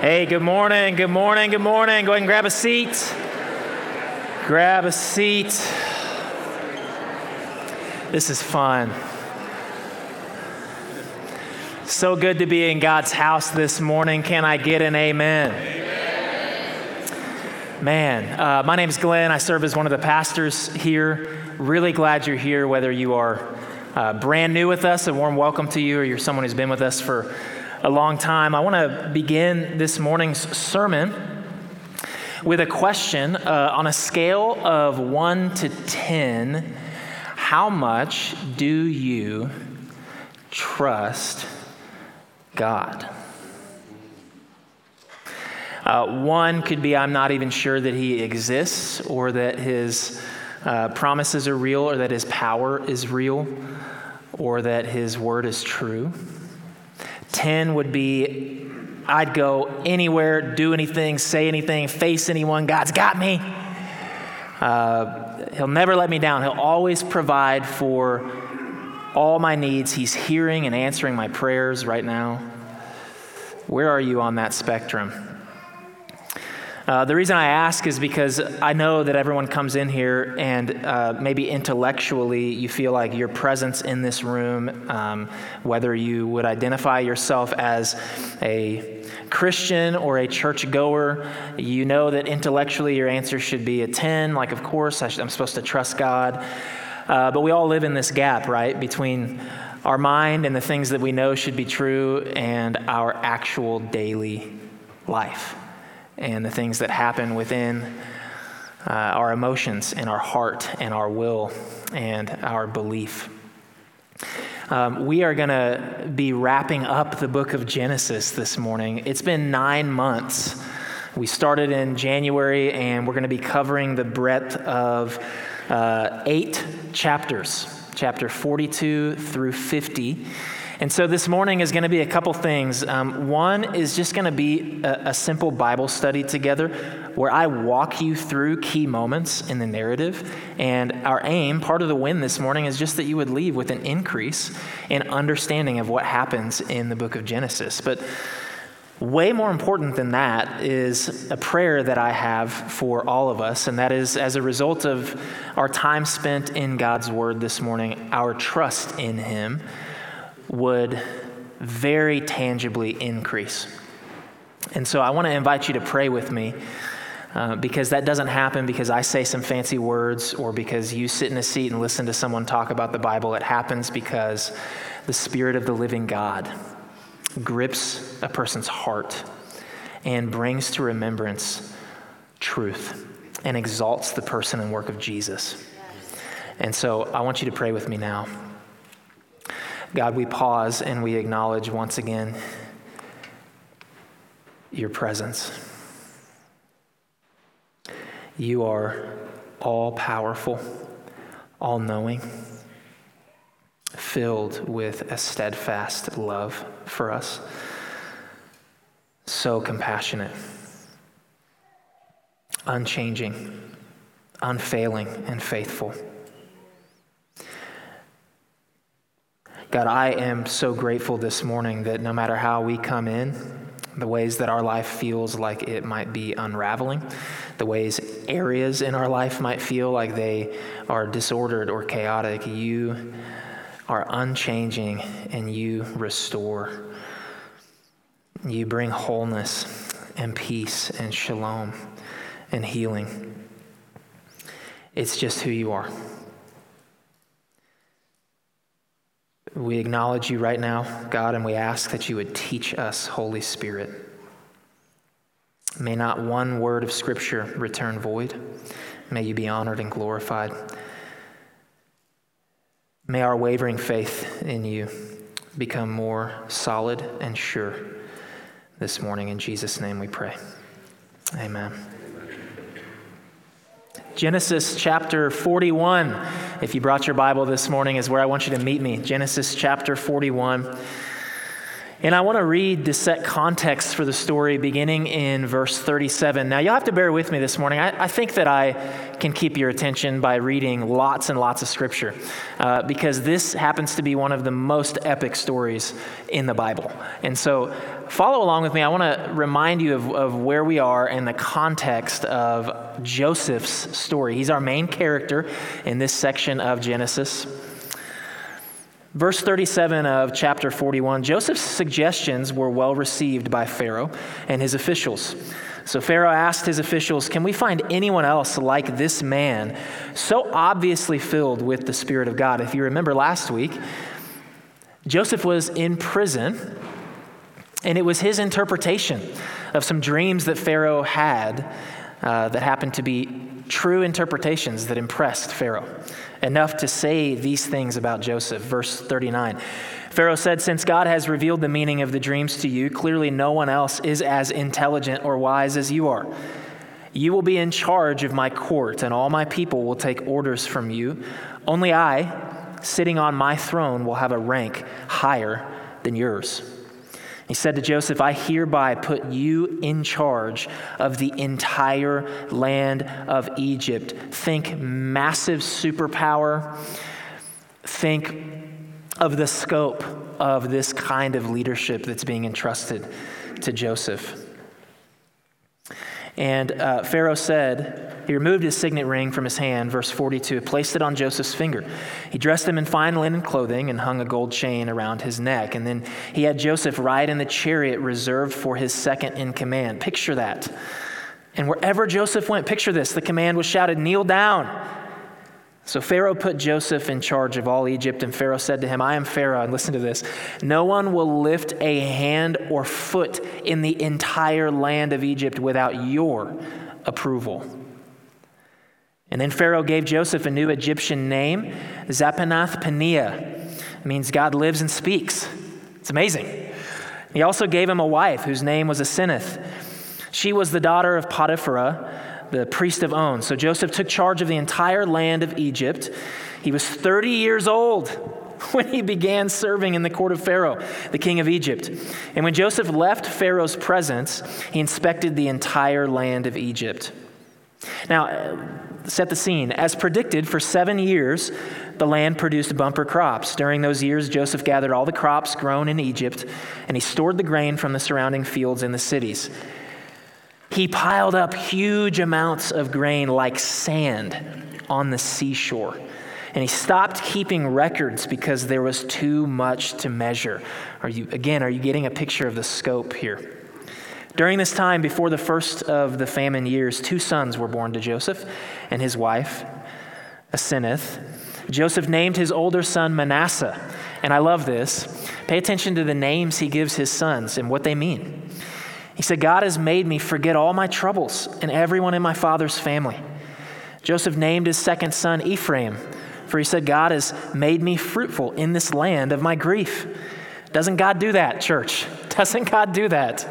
Hey, good morning, good morning, good morning. Go ahead and grab a seat. Grab a seat. This is fun. So good to be in God's house this morning. Can I get an amen? Man, uh, my name's Glenn. I serve as one of the pastors here. Really glad you're here, whether you are uh, brand new with us, a warm welcome to you, or you're someone who's been with us for a long time. I want to begin this morning's sermon with a question uh, on a scale of 1 to 10. How much do you trust God? Uh, one could be I'm not even sure that he exists or that his uh, promises are real or that his power is real or that his word is true. 10 would be I'd go anywhere, do anything, say anything, face anyone. God's got me. Uh, he'll never let me down. He'll always provide for all my needs. He's hearing and answering my prayers right now. Where are you on that spectrum? Uh, the reason I ask is because I know that everyone comes in here and uh, maybe intellectually you feel like your presence in this room, um, whether you would identify yourself as a Christian or a church goer, you know that intellectually your answer should be a 10. Like, of course, I am supposed to trust God. Uh, but we all live in this gap, right, between our mind and the things that we know should be true and our actual daily life and the things that happen within uh, our emotions and our heart and our will and our belief. Um, we are going to be wrapping up the book of Genesis this morning. It's been nine months. We started in January, and we're going to be covering the breadth of uh, eight chapters, chapter 42 through 50. And so this morning is going to be a couple things. Um, one is just going to be a, a, simple Bible study together where I walk you through key moments in the narrative. And our aim, part of the win this morning, is just that you would leave with an increase in understanding of what happens in the book of Genesis. But Way more important than that is a prayer that I have for all of us, and that is as a result of our time spent in God's Word this morning, our trust in Him would very tangibly increase. And so I want to invite you to pray with me uh, because that doesn't happen because I say some fancy words or because you sit in a seat and listen to someone talk about the Bible. It happens because the Spirit of the living God grips a person's heart and brings to remembrance truth and exalts the person and work of Jesus. And so I want you to pray with me now. God, we pause and we acknowledge once again your presence. You are all powerful, all knowing, filled with a steadfast love for us, so compassionate, unchanging, unfailing, and faithful. God, I am so grateful this morning that no matter how we come in, the ways that our life feels like it might be unraveling, the ways areas in our life might feel like they are disordered or chaotic, you are unchanging and you restore. You bring wholeness and peace and shalom and healing. It's just who you are. We acknowledge you right now, God, and we ask that you would teach us, Holy Spirit. May not one word of Scripture return void. May you be honored and glorified. May our wavering faith in you become more solid and sure this morning. In Jesus' name we pray. Amen. Genesis chapter 41, if you brought your Bible this morning, is where I want you to meet me. Genesis chapter 41. And I want to read to set context for the story beginning in verse 37. Now, you'll have to bear with me this morning. I, I think that I can keep your attention by reading lots and lots of scripture uh, because this happens to be one of the most epic stories in the Bible. And so, follow along with me. I want to remind you of, of where we are in the context of Joseph's story. He's our main character in this section of Genesis. Verse 37 of chapter 41 Joseph's suggestions were well received by Pharaoh and his officials. So Pharaoh asked his officials, Can we find anyone else like this man, so obviously filled with the Spirit of God? If you remember last week, Joseph was in prison, and it was his interpretation of some dreams that Pharaoh had uh, that happened to be true interpretations that impressed Pharaoh enough to say these things about Joseph. Verse 39. Pharaoh said, Since God has revealed the meaning of the dreams to you, clearly no one else is as intelligent or wise as you are. You will be in charge of my court, and all my people will take orders from you. Only I, sitting on my throne, will have a rank higher than yours. He said to Joseph, I hereby put you in charge of the entire land of Egypt. Think massive superpower. Think of the scope of this kind of leadership that's being entrusted to Joseph. And uh, Pharaoh said, he removed his signet ring from his hand, verse 42, placed it on Joseph's finger. He dressed him in fine linen clothing and hung a gold chain around his neck. And then he had Joseph ride in the chariot reserved for his second in command. Picture that. And wherever Joseph went, picture this the command was shouted, Kneel down. So Pharaoh put Joseph in charge of all Egypt, and Pharaoh said to him, I am Pharaoh, and listen to this no one will lift a hand or foot in the entire land of Egypt without your approval. And then Pharaoh gave Joseph a new Egyptian name, Zaphenath Paneah. It means God lives and speaks. It's amazing. He also gave him a wife whose name was Asenath. She was the daughter of Potiphera the priest of On. So Joseph took charge of the entire land of Egypt. He was 30 years old when he began serving in the court of Pharaoh, the king of Egypt. And when Joseph left Pharaoh's presence, he inspected the entire land of Egypt. Now, uh, set the scene. As predicted, for seven years, the land produced bumper crops. During those years, Joseph gathered all the crops grown in Egypt, and he stored the grain from the surrounding fields in the cities. He piled up huge amounts of grain like sand on the seashore. And he stopped keeping records because there was too much to measure. Are you, again, are you getting a picture of the scope here? During this time, before the first of the famine years, two sons were born to Joseph and his wife, Asenath. Joseph named his older son Manasseh. And I love this. Pay attention to the names he gives his sons and what they mean. He said, God has made me forget all my troubles and everyone in my father's family. Joseph named his second son Ephraim, for he said, God has made me fruitful in this land of my grief. Doesn't God do that, church? Doesn't God do that?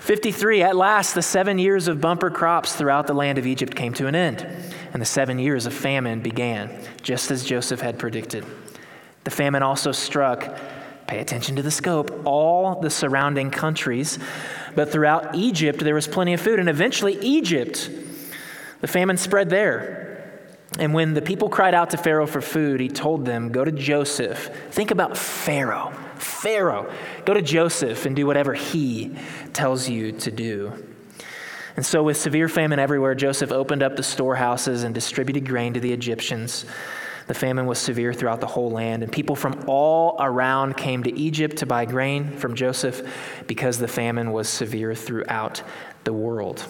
53, at last, the seven years of bumper crops throughout the land of Egypt came to an end, and the seven years of famine began, just as Joseph had predicted. The famine also struck, pay attention to the scope, all the surrounding countries but throughout Egypt, there was plenty of food. And eventually, Egypt, the famine spread there. And when the people cried out to Pharaoh for food, he told them, Go to Joseph. Think about Pharaoh. Pharaoh. Go to Joseph and do whatever he tells you to do. And so, with severe famine everywhere, Joseph opened up the storehouses and distributed grain to the Egyptians. The famine was severe throughout the whole land, and people from all around came to Egypt to buy grain from Joseph because the famine was severe throughout the world.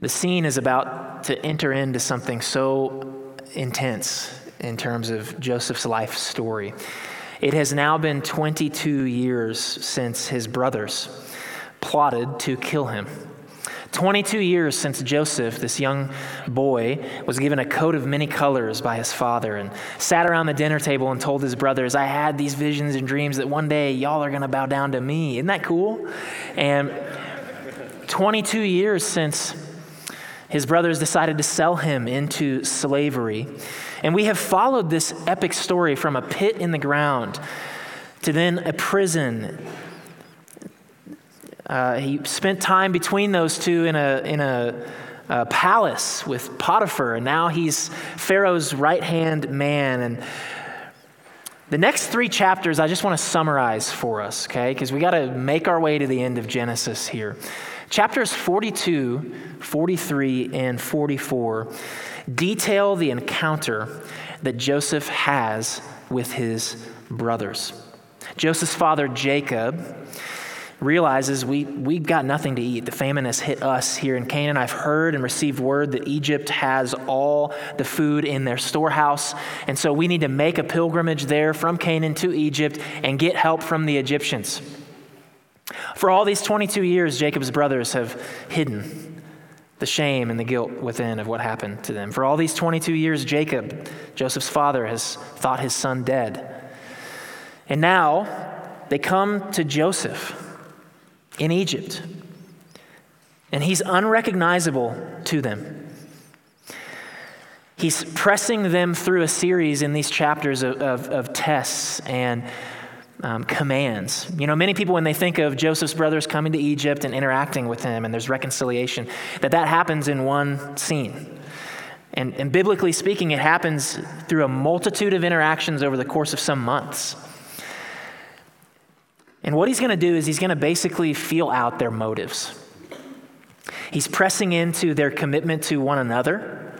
The scene is about to enter into something so intense in terms of Joseph's life story. It has now been 22 years since his brothers plotted to kill him. 22 years since Joseph, this young boy, was given a coat of many colors by his father and sat around the dinner table and told his brothers, I had these visions and dreams that one day y'all are going to bow down to me. Isn't that cool? And 22 years since his brothers decided to sell him into slavery. And we have followed this epic story from a pit in the ground to then a prison. Uh, he spent time between those two in a, in a, a palace with Potiphar, and now he's Pharaoh's right hand man. And the next three chapters, I just want to summarize for us, okay? Because we got to make our way to the end of Genesis here. Chapters 42, 43, and 44 detail the encounter that Joseph has with his brothers. Joseph's father, Jacob, realizes we, we've got nothing to eat. The famine has hit us here in Canaan. I've heard and received word that Egypt has all the food in their storehouse. And so we need to make a pilgrimage there from Canaan to Egypt and get help from the Egyptians. For all these 22 years, Jacob's brothers have hidden the shame and the guilt within of what happened to them. For all these 22 years, Jacob, Joseph's father, has thought his son dead. And now they come to Joseph in Egypt. And he's unrecognizable to them. He's pressing them through a series in these chapters of, of, of tests and um, commands. You know, many people, when they think of Joseph's brothers coming to Egypt and interacting with him and there's reconciliation, that that happens in one scene. And, and biblically speaking, it happens through a multitude of interactions over the course of some months. And what he's going to do is he's going to basically feel out their motives. He's pressing into their commitment to one another.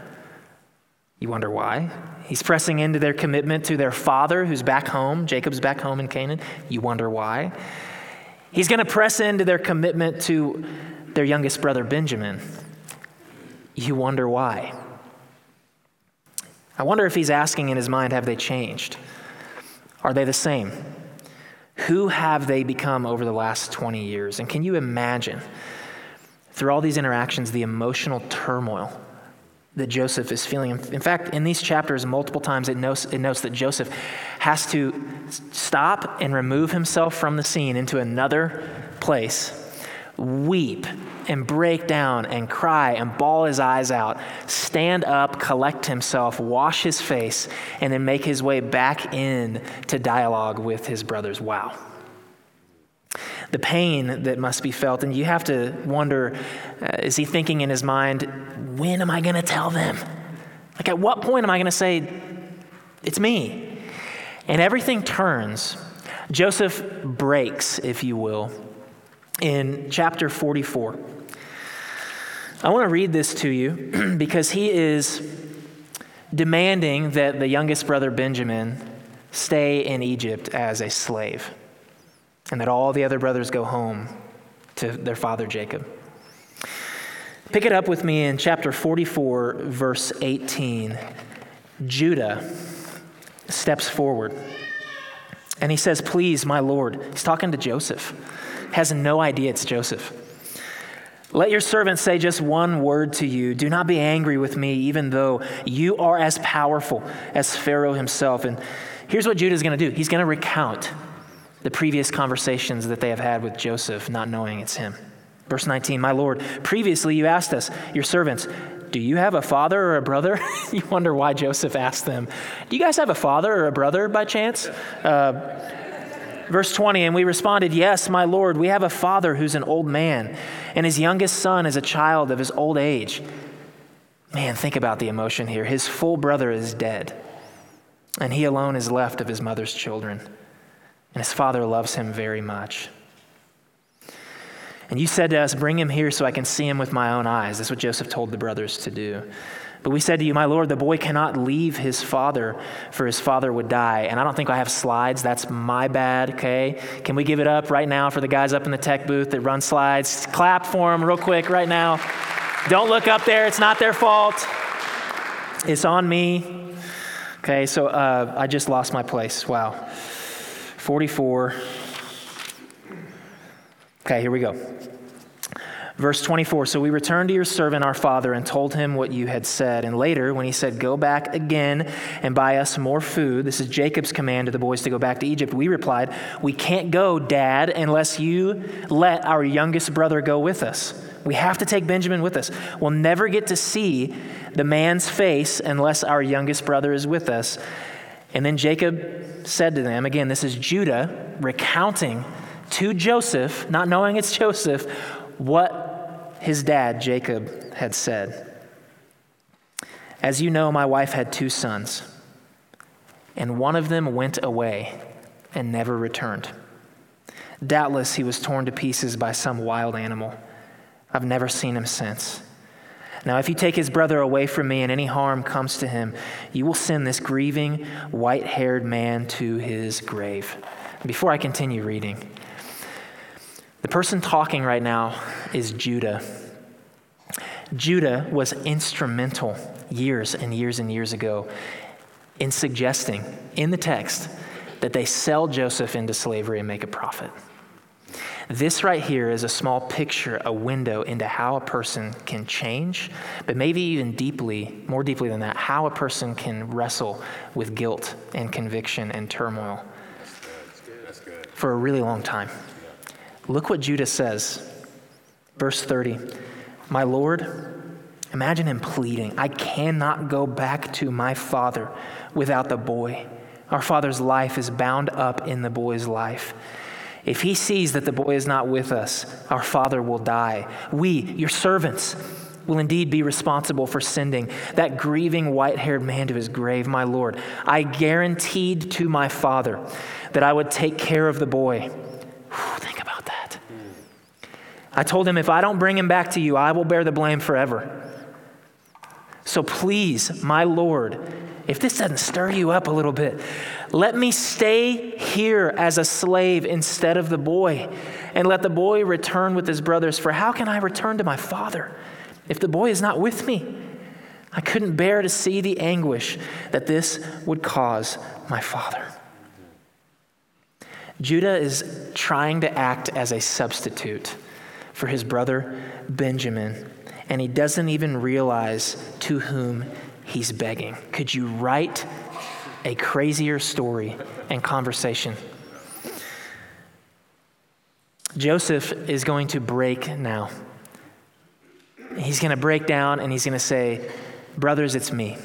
You wonder why? He's pressing into their commitment to their father who's back home. Jacob's back home in Canaan. You wonder why? He's going to press into their commitment to their youngest brother, Benjamin. You wonder why? I wonder if he's asking in his mind, have they changed? Are they the same? Who have they become over the last 20 years? And can you imagine, through all these interactions, the emotional turmoil that Joseph is feeling? In fact, in these chapters, multiple times it notes, it notes that Joseph has to stop and remove himself from the scene into another place, weep and break down and cry and bawl his eyes out, stand up, collect himself, wash his face, and then make his way back in to dialogue with his brothers. Wow. The pain that must be felt, and you have to wonder uh, is he thinking in his mind, when am I going to tell them? Like, at what point am I going to say, it's me? And everything turns. Joseph breaks, if you will, in chapter 44. I want to read this to you because he is demanding that the youngest brother Benjamin stay in Egypt as a slave and that all the other brothers go home to their father Jacob. Pick it up with me in chapter 44, verse 18. Judah steps forward and he says, Please, my Lord. He's talking to Joseph, has no idea it's Joseph. Let your servant say just one word to you. Do not be angry with me, even though you are as powerful as Pharaoh himself. And here's what Judah is going to do he's going to recount the previous conversations that they have had with Joseph, not knowing it's him. Verse 19 My Lord, previously you asked us, your servants, do you have a father or a brother? you wonder why Joseph asked them, Do you guys have a father or a brother by chance? Uh, Verse 20, and we responded, Yes, my Lord, we have a father who's an old man, and his youngest son is a child of his old age. Man, think about the emotion here. His full brother is dead, and he alone is left of his mother's children, and his father loves him very much. And you said to us, Bring him here so I can see him with my own eyes. That's what Joseph told the brothers to do. But we said to you, My Lord, the boy cannot leave his father, for his father would die. And I don't think I have slides. That's my bad, okay? Can we give it up right now for the guys up in the tech booth that run slides? Clap for them real quick right now. Don't look up there, it's not their fault. It's on me. Okay, so uh, I just lost my place. Wow. 44. Okay, here we go. Verse 24 So we returned to your servant, our father, and told him what you had said. And later, when he said, Go back again and buy us more food, this is Jacob's command to the boys to go back to Egypt, we replied, We can't go, Dad, unless you let our youngest brother go with us. We have to take Benjamin with us. We'll never get to see the man's face unless our youngest brother is with us. And then Jacob said to them, again, this is Judah recounting to Joseph, not knowing it's Joseph, what his dad, Jacob, had said. As you know, my wife had two sons, and one of them went away and never returned. Doubtless he was torn to pieces by some wild animal. I've never seen him since. Now, if you take his brother away from me and any harm comes to him, you will send this grieving, white haired man to his grave. Before I continue reading, the person talking right now is Judah. Judah was instrumental years and years and years ago in suggesting in the text that they sell Joseph into slavery and make a profit. This right here is a small picture, a window into how a person can change, but maybe even deeply, more deeply than that, how a person can wrestle with guilt and conviction and turmoil for a really long time. Look what Judah says. Verse 30 My Lord, imagine him pleading, I cannot go back to my father without the boy. Our father's life is bound up in the boy's life. If he sees that the boy is not with us, our father will die. We, your servants, will indeed be responsible for sending that grieving white haired man to his grave, my Lord. I guaranteed to my father that I would take care of the boy. Whew. I told him, if I don't bring him back to you, I will bear the blame forever. So please, my Lord, if this doesn't stir you up a little bit, let me stay here as a slave instead of the boy, and let the boy return with his brothers. For how can I return to my father if the boy is not with me? I couldn't bear to see the anguish that this would cause my father. Judah is trying to act as a substitute for his brother Benjamin, and he doesn't even realize to whom he's begging. Could you write a crazier story and conversation? Joseph is going to break now. He's going to break down and he's going to say, Brothers, it's me.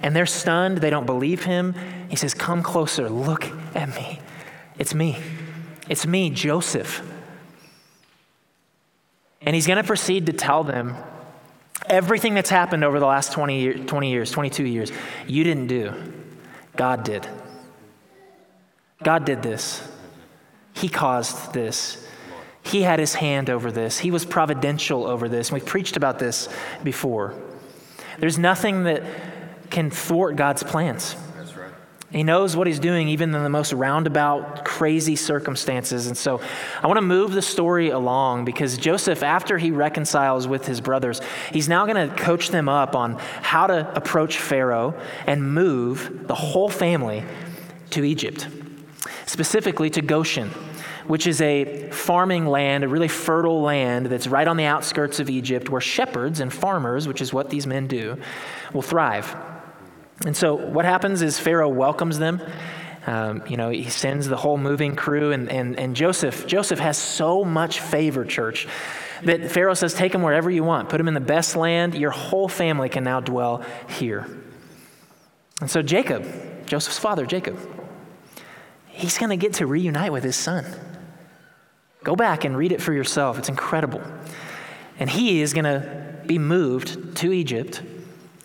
And they're stunned. They don't believe him. He says, Come closer. Look at me. It's me. It's me, Joseph. And he's going to proceed to tell them Everything that's happened over the last 20, year, 20 years, 22 years, you didn't do. God did. God did this. He caused this. He had his hand over this. He was providential over this. And we've preached about this before. There's nothing that can thwart God's plans. He knows what he's doing, even in the most roundabout, crazy circumstances. And so I want to move the story along because Joseph, after he reconciles with his brothers, he's now going to coach them up on how to approach Pharaoh and move the whole family to Egypt, specifically to Goshen, which is a farming land, a really fertile land that's right on the outskirts of Egypt where shepherds and farmers, which is what these men do, will thrive. And so what happens is Pharaoh welcomes them. Um, you know, he sends the whole moving crew, and, and, and Joseph, Joseph has so much favor, church, that Pharaoh says, Take them wherever you want, put them in the best land. Your whole family can now dwell here. And so Jacob, Joseph's father, Jacob, he's going to get to reunite with his son. Go back and read it for yourself. It's incredible. And he is going to be moved to Egypt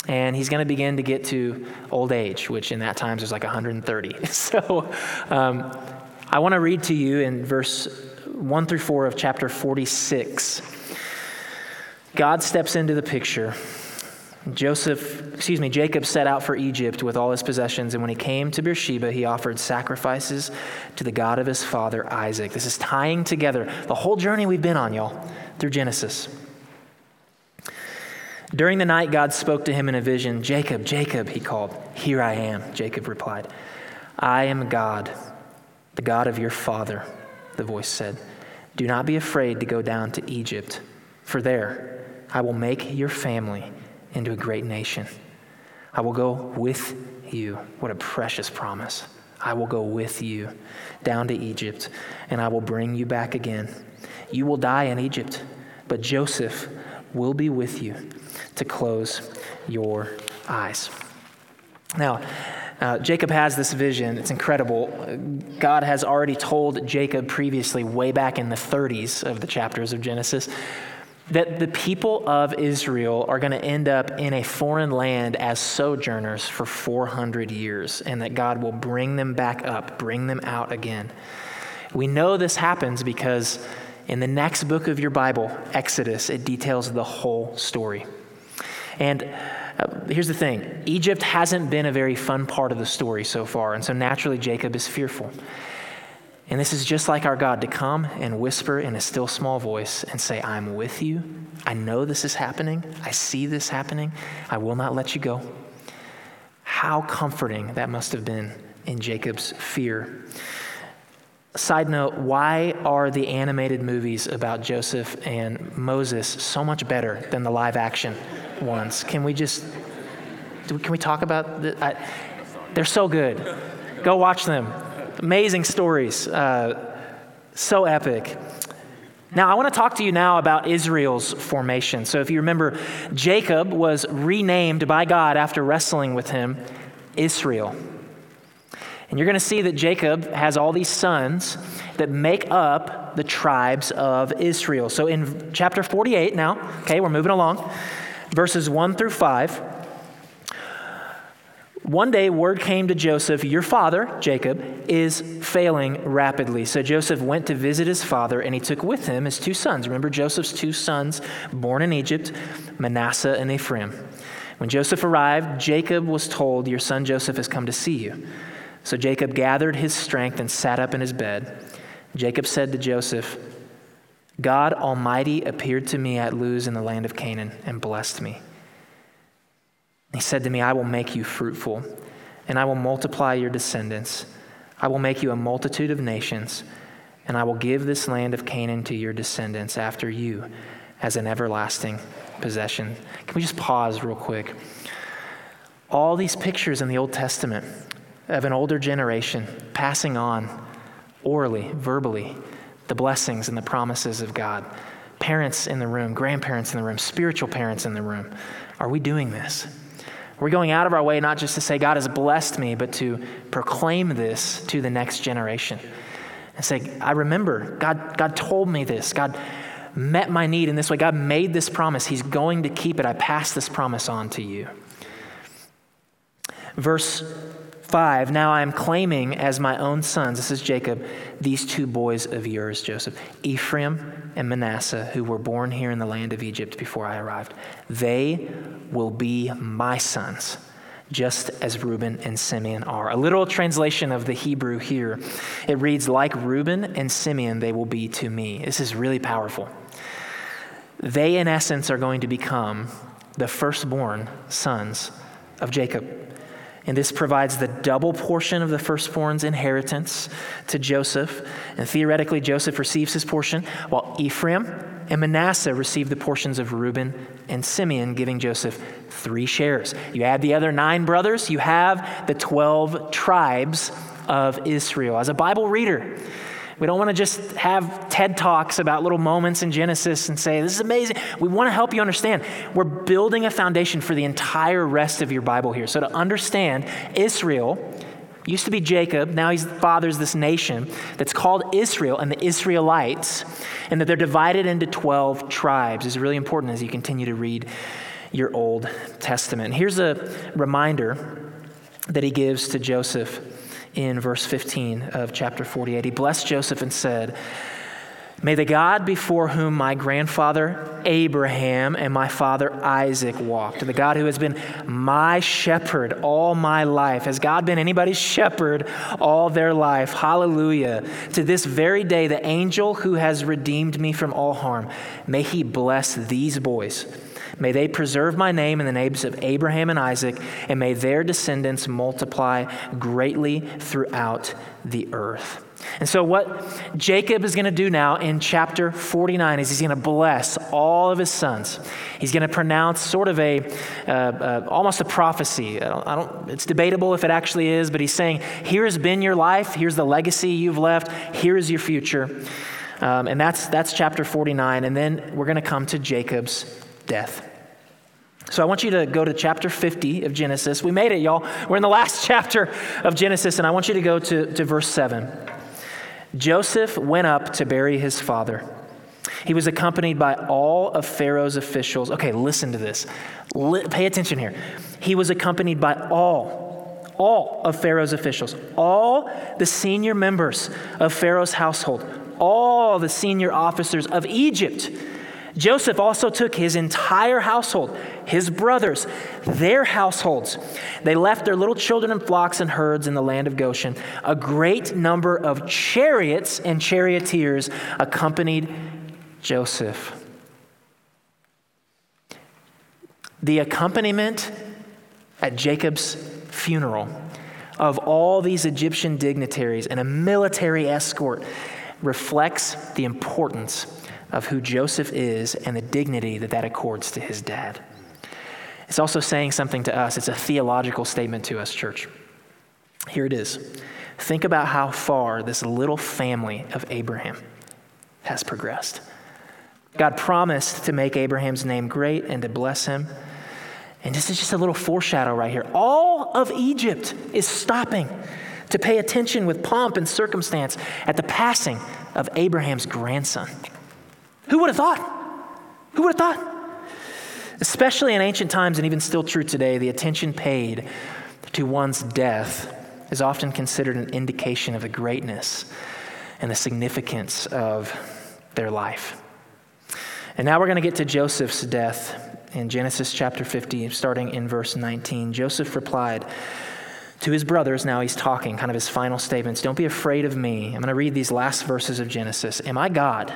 and he's going to begin to get to old age, which in that times is like 130. So um, I want to read to you in verse 1 through 4 of chapter 46. God steps into the picture. Joseph, excuse me, Jacob set out for Egypt with all his possessions, and when he came to Beersheba, he offered sacrifices to the God of his father Isaac. This is tying together the whole journey we've been on, y'all, through Genesis. During the night, God spoke to him in a vision. Jacob, Jacob, he called. Here I am, Jacob replied. I am God, the God of your father, the voice said. Do not be afraid to go down to Egypt, for there I will make your family into a great nation. I will go with you. What a precious promise. I will go with you down to Egypt, and I will bring you back again. You will die in Egypt, but Joseph will be with you to close your eyes. Now, Uh, Jacob has this vision. It's incredible. God has already told Jacob previously, way back in the 30s of the chapters of Genesis, that the people of Israel are going to end up in a foreign land as sojourners for 400 years, and that God will bring them back up, bring them out again. We know this happens because in the next book of your Bible, Exodus, it details the whole story. And uh, here's the thing Egypt hasn't been a very fun part of the story so far, and so naturally Jacob is fearful. And this is just like our God to come and whisper in a still small voice and say, I'm with you. I know this is happening. I see this happening. I will not let you go. How comforting that must have been in Jacob's fear. Side note, why are the animated movies about Joseph and Moses so much better than the live action ones? Can we just, can we talk about the, I, they're so good. Go watch them. Amazing stories. Uh, so epic. Now, I want to talk to you now about Israel's formation. So, if you remember, Jacob was renamed by God after wrestling with him Israel. And you're going to see that Jacob has all these sons that make up the tribes of Israel. So, in chapter 48 now, okay, we're moving along, verses 1 through 5. One day, word came to Joseph, Your father, Jacob, is failing rapidly. So Joseph went to visit his father, and he took with him his two sons. Remember Joseph's two sons, born in Egypt, Manasseh and Ephraim. When Joseph arrived, Jacob was told, Your son Joseph has come to see you. So Jacob gathered his strength and sat up in his bed. Jacob said to Joseph, God Almighty appeared to me at Luz in the land of Canaan and blessed me. He said to me, I will make you fruitful, and I will multiply your descendants. I will make you a multitude of nations, and I will give this land of Canaan to your descendants after you as an everlasting possession. Can we just pause real quick? All these pictures in the Old Testament of an older generation passing on orally, verbally, the blessings and the promises of God. Parents in the room, grandparents in the room, spiritual parents in the room. Are we doing this? We're going out of our way not just to say, God has blessed me, but to proclaim this to the next generation. And say, I remember, God, God told me this. God met my need in this way. God made this promise. He's going to keep it. I pass this promise on to you. Verse 5 Now I am claiming as my own sons, this is Jacob, these two boys of yours, Joseph, Ephraim and Manasseh, who were born here in the land of Egypt before I arrived. They will be my sons, just as Reuben and Simeon are. A literal translation of the Hebrew here, it reads, Like Reuben and Simeon, they will be to me. This is really powerful. They, in essence, are going to become the firstborn sons of Jacob. And this provides the double portion of the firstborn's inheritance to Joseph. And theoretically, Joseph receives his portion, while Ephraim and Manasseh receive the portions of Reuben and Simeon, giving Joseph three shares. You add the other nine brothers, you have the 12 tribes of Israel. As a Bible reader, we don't want to just have TED Talks about little moments in Genesis and say, this is amazing. We want to help you understand. We're building a foundation for the entire rest of your Bible here. So to understand, Israel used to be Jacob, now he fathers this nation that's called Israel and the Israelites, and that they're divided into 12 tribes is really important as you continue to read your Old Testament. Here's a reminder that he gives to Joseph in verse 15 of chapter 48. He blessed Joseph and said, May the God before whom my grandfather Abraham and my father Isaac walked, the God who has been my shepherd all my life, has God been anybody's shepherd all their life? Hallelujah. To this very day, the angel who has redeemed me from all harm, may he bless these boys May they preserve my name in the names of Abraham and Isaac, and may their descendants multiply greatly throughout the earth. And so, what Jacob is going to do now in chapter 49 is he's going to bless all of his sons. He's going to pronounce sort of a, uh, uh, almost a prophecy. I don't, I don't, it's debatable if it actually is, but he's saying, Here has been your life, here's the legacy you've left, here is your future. Um, and that's, that's chapter 49. And then we're going to come to Jacob's death. So I want you to go to chapter 50 of Genesis. We made it, y'all. We're in the last chapter of Genesis, and I want you to go to, to verse 7. Joseph went up to bury his father. He was accompanied by all of Pharaoh's officials. Okay, listen to this. pay attention here. He was accompanied by all, all of Pharaoh's officials, all the senior members of Pharaoh's household, all the senior officers of Egypt Joseph also took his entire household, his brothers, their households. They left their little children and flocks and herds in the land of Goshen. A great number of chariots and charioteers accompanied Joseph. The accompaniment at Jacob's funeral of all these Egyptian dignitaries and a military escort reflects the importance of who Joseph is and the dignity that that accords to his dad. It's also saying something to us. It's a theological statement to us, church. Here it is. Think about how far this little family of Abraham has progressed. God promised to make Abraham's name great and to bless him. And this is just a little foreshadow right here. All of Egypt is stopping to pay attention with pomp and circumstance at the passing of Abraham's grandson. Who would have thought? Who would have thought? Especially in ancient times, and even still true today, the attention paid to one's death is often considered an indication of the greatness and the significance of their life. And now we're going to get to Joseph's death in Genesis chapter 50, starting in verse 19. Joseph replied to his brothers, now he's talking, kind of his final statements Don't be afraid of me. I'm going to read these last verses of Genesis. Am I God?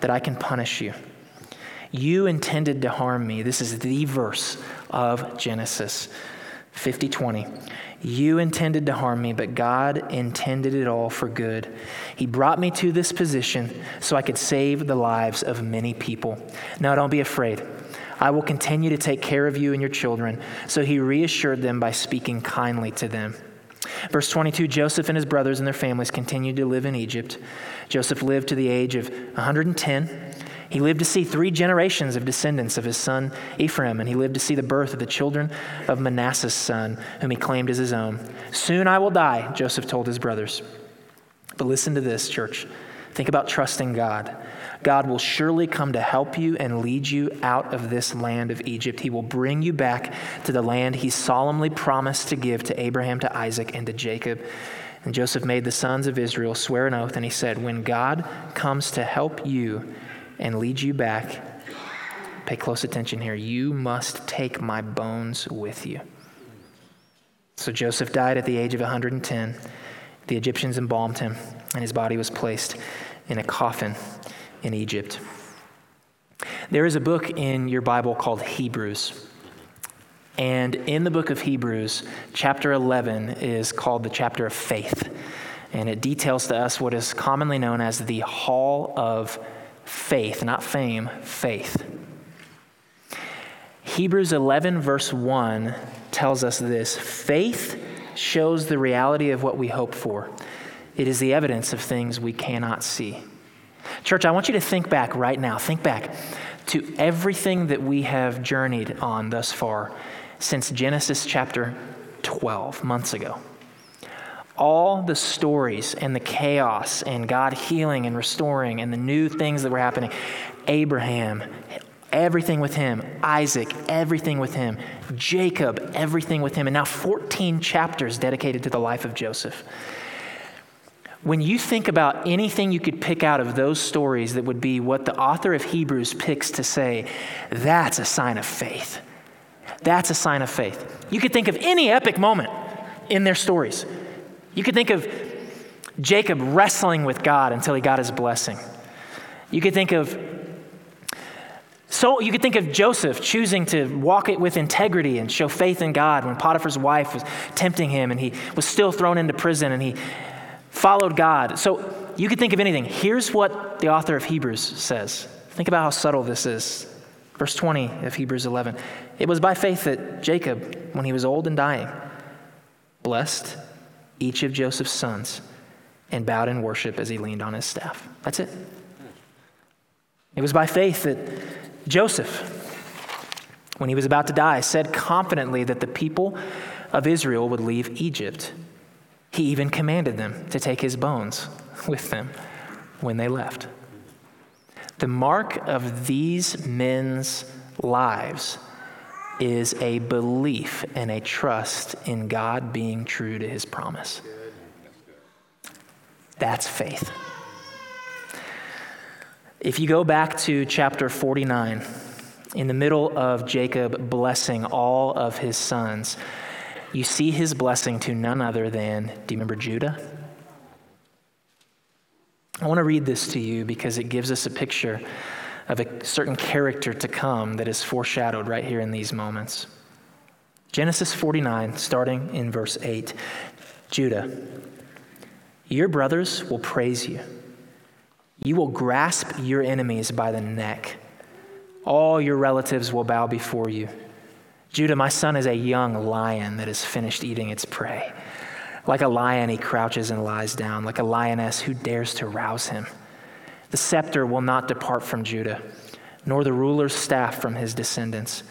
That I can punish you. You intended to harm me. This is the verse of Genesis 50 20. You intended to harm me, but God intended it all for good. He brought me to this position so I could save the lives of many people. Now, don't be afraid. I will continue to take care of you and your children. So he reassured them by speaking kindly to them. Verse 22 Joseph and his brothers and their families continued to live in Egypt. Joseph lived to the age of 110. He lived to see three generations of descendants of his son Ephraim, and he lived to see the birth of the children of Manasseh's son, whom he claimed as his own. Soon I will die, Joseph told his brothers. But listen to this, church. Think about trusting God. God will surely come to help you and lead you out of this land of Egypt. He will bring you back to the land he solemnly promised to give to Abraham, to Isaac, and to Jacob. And Joseph made the sons of Israel swear an oath, and he said, When God comes to help you and lead you back, pay close attention here, you must take my bones with you. So Joseph died at the age of 110. The Egyptians embalmed him, and his body was placed in a coffin in Egypt. There is a book in your Bible called Hebrews. And in the book of Hebrews, chapter 11 is called the chapter of faith. And it details to us what is commonly known as the hall of faith, not fame, faith. Hebrews 11, verse 1 tells us this faith shows the reality of what we hope for, it is the evidence of things we cannot see. Church, I want you to think back right now. Think back to everything that we have journeyed on thus far since Genesis chapter 12, months ago. All the stories and the chaos and God healing and restoring and the new things that were happening. Abraham, everything with him. Isaac, everything with him. Jacob, everything with him. And now 14 chapters dedicated to the life of Joseph. When you think about anything you could pick out of those stories that would be what the author of Hebrews picks to say, that's a sign of faith. That's a sign of faith. You could think of any epic moment in their stories. You could think of Jacob wrestling with God until he got his blessing. You could think of so you could think of Joseph choosing to walk it with integrity and show faith in God when Potiphar's wife was tempting him and he was still thrown into prison and he followed God. So you could think of anything. Here's what the author of Hebrews says. Think about how subtle this is. Verse 20 of Hebrews 11. It was by faith that Jacob, when he was old and dying, blessed each of Joseph's sons and bowed in worship as he leaned on his staff. That's it. It was by faith that Joseph, when he was about to die, said confidently that the people of Israel would leave Egypt. He even commanded them to take his bones with them when they left. The mark of these men's lives is a belief and a trust in God being true to his promise. That's faith. If you go back to chapter 49, in the middle of Jacob blessing all of his sons, you see his blessing to none other than, do you remember Judah? I want to read this to you because it gives us a picture of a certain character to come that is foreshadowed right here in these moments. Genesis 49, starting in verse 8 Judah, your brothers will praise you. You will grasp your enemies by the neck. All your relatives will bow before you. Judah, my son is a young lion that has finished eating its prey. Like a lion, he crouches and lies down. Like a lioness, who dares to rouse him? The scepter will not depart from Judah, nor the ruler's staff from his descendants,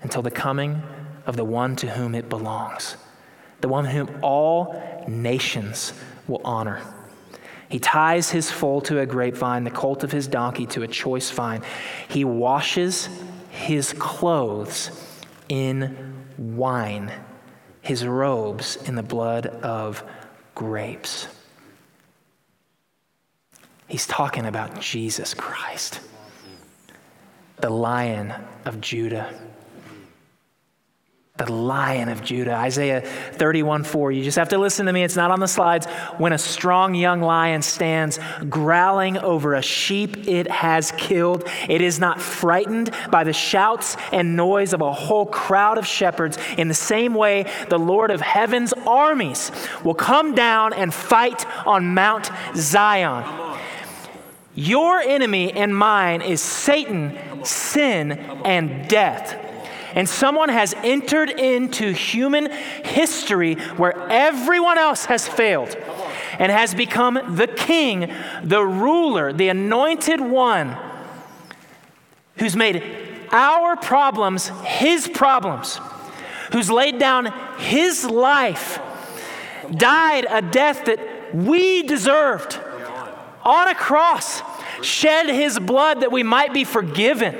until the coming of the one to whom it belongs, the one whom all nations will honor. He ties his foal to a grapevine, the colt of his donkey to a choice vine. He washes his clothes in wine, his robes in the blood of grapes. He's talking about Jesus Christ, the lion of Judah the lion of Judah. Isaiah 31 4. You just have to listen to me. It's not on the slides. When a strong young lion stands growling over a sheep it has killed, it is not frightened by the shouts and noise of a whole crowd of shepherds. In the same way, the Lord of heaven's armies will come down and fight on Mount Zion. Your enemy and mine is Satan, sin, and death. And someone has entered into human history where everyone else has failed and has become the king, the ruler, the anointed one who's made our problems his problems, who's laid down his life, died a death that we deserved. On a cross, shed his blood that we might be forgiven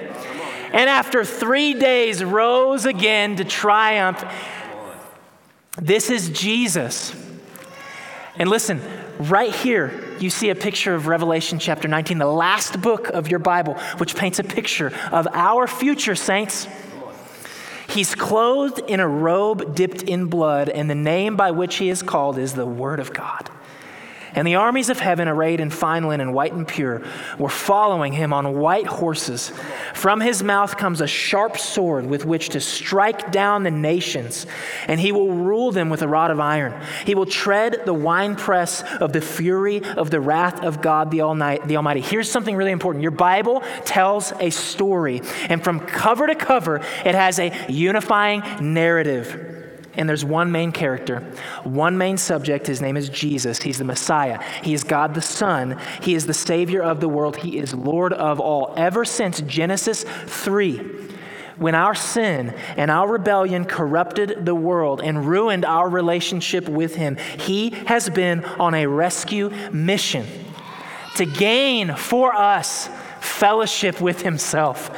and after three days rose again to triumph. This is Jesus. And listen, right here, you see a picture of Revelation chapter 19, the last book of your Bible, which paints a picture of our future, saints. He's clothed in a robe dipped in blood, and the name by which he is called is the Word of God. And the armies of heaven, arrayed in fine linen, white and pure, were following him on white horses. From his mouth comes a sharp sword with which to strike down the nations, and he will rule them with a rod of iron. He will tread the winepress of the fury of the wrath of God the Almighty. Here's something really important your Bible tells a story, and from cover to cover, it has a unifying narrative and there's one main character, one main subject. His name is Jesus. He's the Messiah. He is God the Son. He is the Savior of the world. He is Lord of all. Ever since Genesis 3, when our sin and our rebellion corrupted the world and ruined our relationship with Him, He has been on a rescue mission to gain for us fellowship with Himself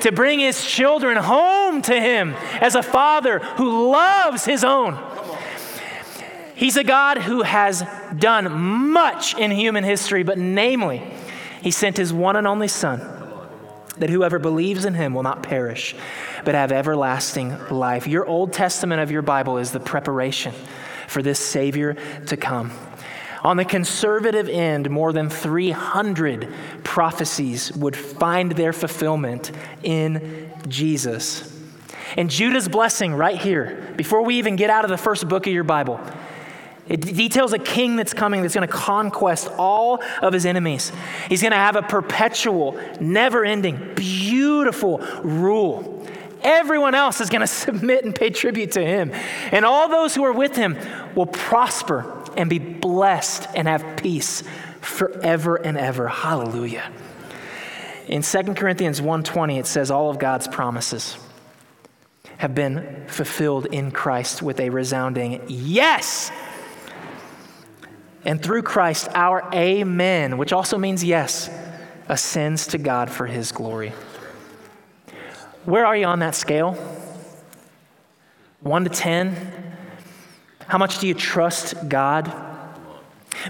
to bring his children home to him as a father who loves his own. He's a God who has done much in human history, but namely, he sent his one and only Son, that whoever believes in him will not perish, but have everlasting life. Your Old Testament of your Bible is the preparation for this Savior to come. On the conservative end, more than 300 prophecies would find their fulfillment in Jesus. And Judah's blessing, right here, before we even get out of the first book of your Bible, it details a king that's coming that's going to conquest all of his enemies. He's going to have a perpetual, never ending, beautiful rule. Everyone else is going to submit and pay tribute to him. And all those who are with him will prosper and be blessed and have peace forever and ever. Hallelujah. In 2 Corinthians 1:20 it says all of God's promises have been fulfilled in Christ with a resounding yes. And through Christ, our amen, which also means yes, ascends to God for his glory. Where are you on that scale? One to 10? How much do you trust God?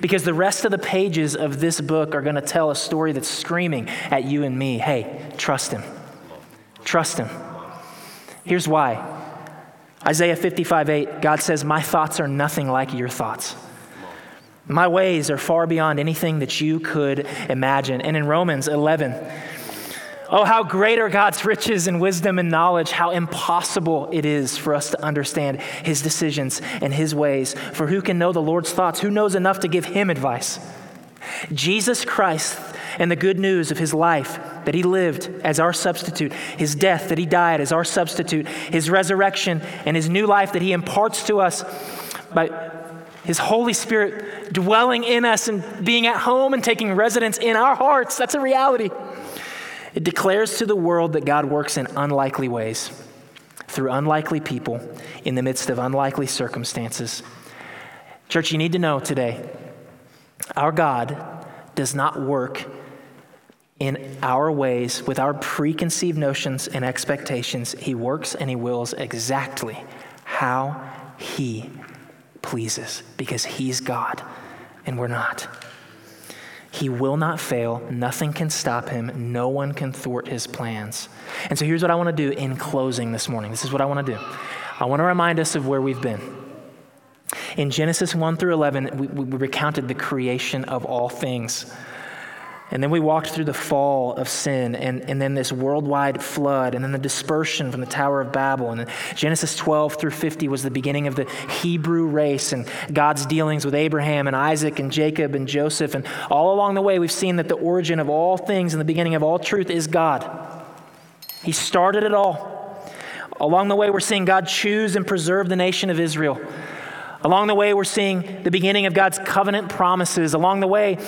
Because the rest of the pages of this book are going to tell a story that's screaming at you and me hey, trust Him. Trust Him. Here's why Isaiah 55 8, God says, My thoughts are nothing like your thoughts. My ways are far beyond anything that you could imagine. And in Romans 11, Oh, how great are God's riches and wisdom and knowledge, how impossible it is for us to understand his decisions and his ways. For who can know the Lord's thoughts? Who knows enough to give him advice? Jesus Christ and the good news of his life that he lived as our substitute, his death that he died as our substitute, his resurrection and his new life that he imparts to us by his Holy Spirit dwelling in us and being at home and taking residence in our hearts. That's a reality. It declares to the world that God works in unlikely ways, through unlikely people, in the midst of unlikely circumstances. Church, you need to know today our God does not work in our ways with our preconceived notions and expectations. He works and He wills exactly how He pleases because He's God and we're not. He will not fail. Nothing can stop him. No one can thwart his plans. And so here's what I want to do in closing this morning. This is what I want to do. I want to remind us of where we've been. In Genesis 1 through 11, we, we recounted the creation of all things. And then we walked through the fall of sin and, and then this worldwide flood and then the dispersion from the Tower of Babel. And Genesis 12 through 50 was the beginning of the Hebrew race and God's dealings with Abraham and Isaac and Jacob and Joseph. And all along the way, we've seen that the origin of all things and the beginning of all truth is God. He started it all. Along the way, we're seeing God choose and preserve the nation of Israel. Along the way, we're seeing the beginning of God's covenant promises. Along the way,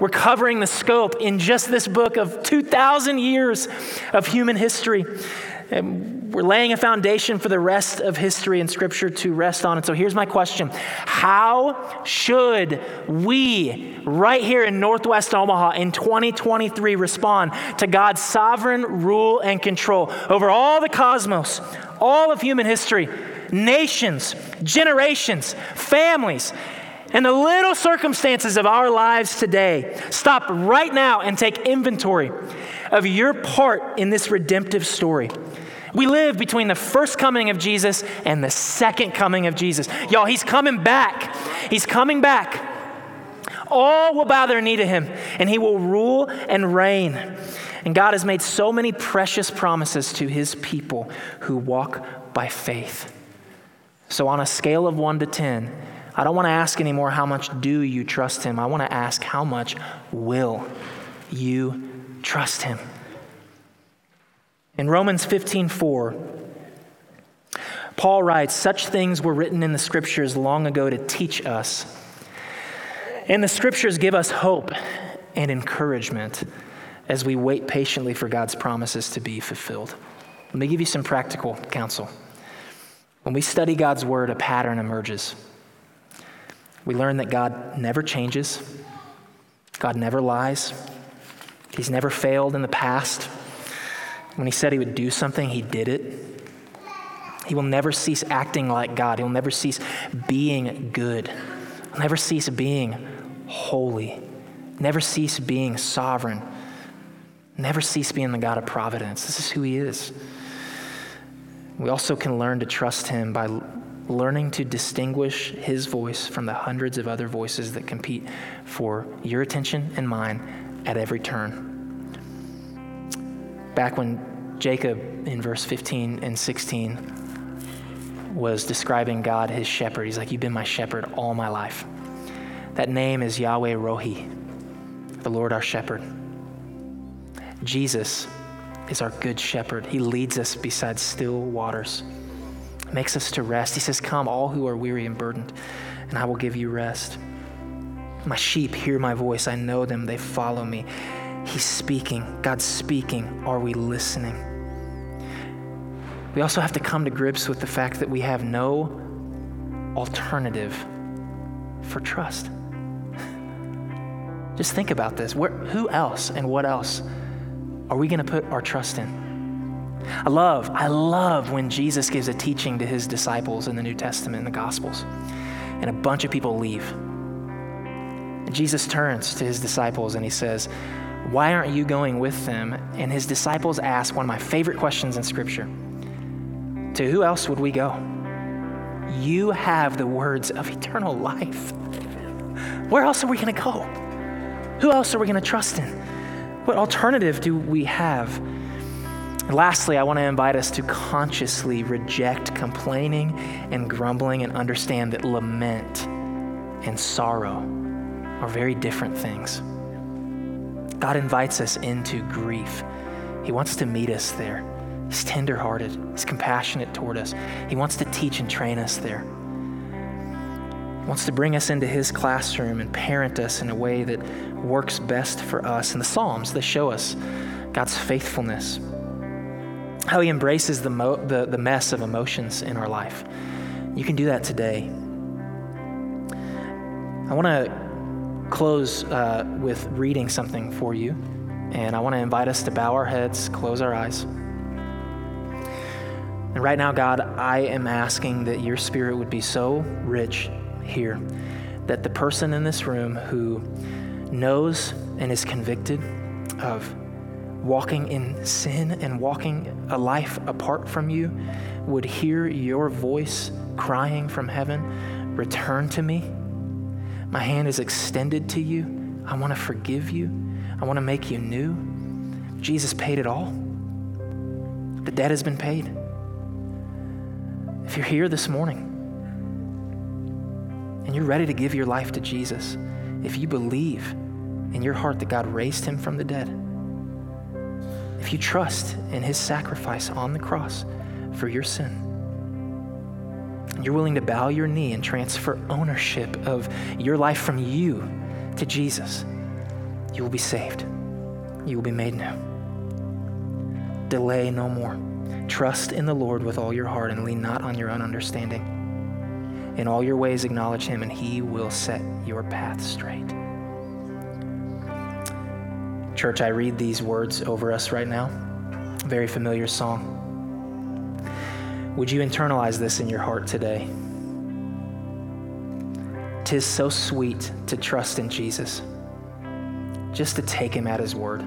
we're covering the scope in just this book of 2,000 years of human history. And we're laying a foundation for the rest of history and scripture to rest on. And so here's my question How should we, right here in Northwest Omaha in 2023, respond to God's sovereign rule and control over all the cosmos, all of human history? Nations, generations, families, and the little circumstances of our lives today. Stop right now and take inventory of your part in this redemptive story. We live between the first coming of Jesus and the second coming of Jesus. Y'all, he's coming back. He's coming back. All will bow their knee to him, and he will rule and reign. And God has made so many precious promises to his people who walk by faith. So, on a scale of 1 to 10, I don't want to ask anymore how much do you trust him. I want to ask how much will you trust him. In Romans 15:4, Paul writes, "Such things were written in the scriptures long ago to teach us. And the scriptures give us hope and encouragement as we wait patiently for God's promises to be fulfilled." Let me give you some practical counsel. When we study God's word, a pattern emerges. We learn that God never changes, God never lies, He's never failed in the past. When He said He would do something, He did it. He will never cease acting like God, He'll never cease being good, He'll never cease being holy, never cease being sovereign, never cease being the God of providence. This is who He is. We also can learn to trust Him by learning to distinguish His voice from the hundreds of other voices that compete for your attention and mine at every turn. Back when Jacob, in verse 15 and 16, was describing God, his shepherd, he's like, You've been my shepherd all my life. That name is Yahweh Rohi, the Lord our shepherd. Jesus is our good shepherd. He leads us beside still waters, makes us to rest. He says, Come, all who are weary and burdened, and I will give you rest. My sheep hear my voice. I know them. They follow me. He's speaking. God's speaking. Are we listening? we also have to come to grips with the fact that we have no alternative for trust. Just think about this. Where, who else and what else are we going to put our trust in? I love, I love when Jesus gives a teaching to his disciples in the New Testament in the Gospels, and a bunch of people leave. And Jesus turns to his disciples and he says, Why aren't you going with them? And his disciples ask one of my favorite questions in Scripture To who else would we go? You have the words of eternal life. Where else are we going to go? Who else are we going to trust in? What alternative do we have? And lastly, I want to invite us to consciously reject complaining and grumbling and understand that lament and sorrow are very different things. God invites us into grief. He wants to meet us there. He's tenderhearted, He's compassionate toward us. He wants to teach and train us there. Wants to bring us into His classroom and parent us in a way that works best for us. And the Psalms, they show us God's faithfulness how he embraces the, mo- the, the mess of emotions in our life. You can do that today. I want to close uh, with reading something for you, and I want to invite us to bow our heads, close our eyes. And right now, God, I am asking that your spirit would be so rich here that the person in this room who knows and is convicted of walking in sin and walking a life apart from you would hear your voice crying from heaven, Return to me. My hand is extended to you. I want to forgive you. I want to make you new. Jesus paid it all. The debt has been paid. If you're here this morning and you're ready to give your life to Jesus, if you believe in your heart that God raised him from the dead, if you trust in his sacrifice on the cross for your sin, and you're willing to bow your knee and transfer ownership of your life from you to Jesus, you will be saved. You will be made new. Delay no more. Trust in the Lord with all your heart and lean not on your own understanding. In all your ways, acknowledge him, and he will set your path straight. Church, I read these words over us right now. Very familiar song. Would you internalize this in your heart today? Tis so sweet to trust in Jesus, just to take him at his word,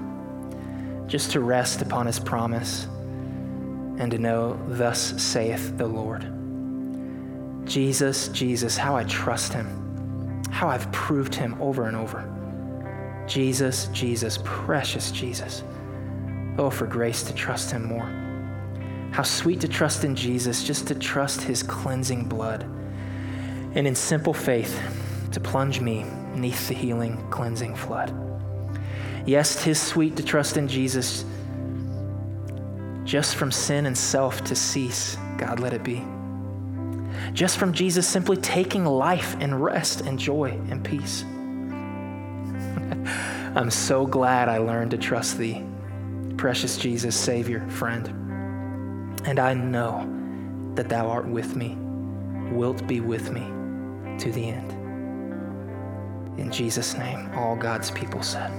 just to rest upon his promise, and to know, Thus saith the Lord. Jesus, Jesus, how I trust him, how I've proved him over and over. Jesus, Jesus, precious Jesus. Oh, for grace to trust him more. How sweet to trust in Jesus, just to trust his cleansing blood. And in simple faith, to plunge me neath the healing, cleansing flood. Yes, tis sweet to trust in Jesus, just from sin and self to cease. God, let it be. Just from Jesus simply taking life and rest and joy and peace. I'm so glad I learned to trust thee, precious Jesus, Savior, friend. And I know that thou art with me, wilt be with me to the end. In Jesus' name, all God's people said.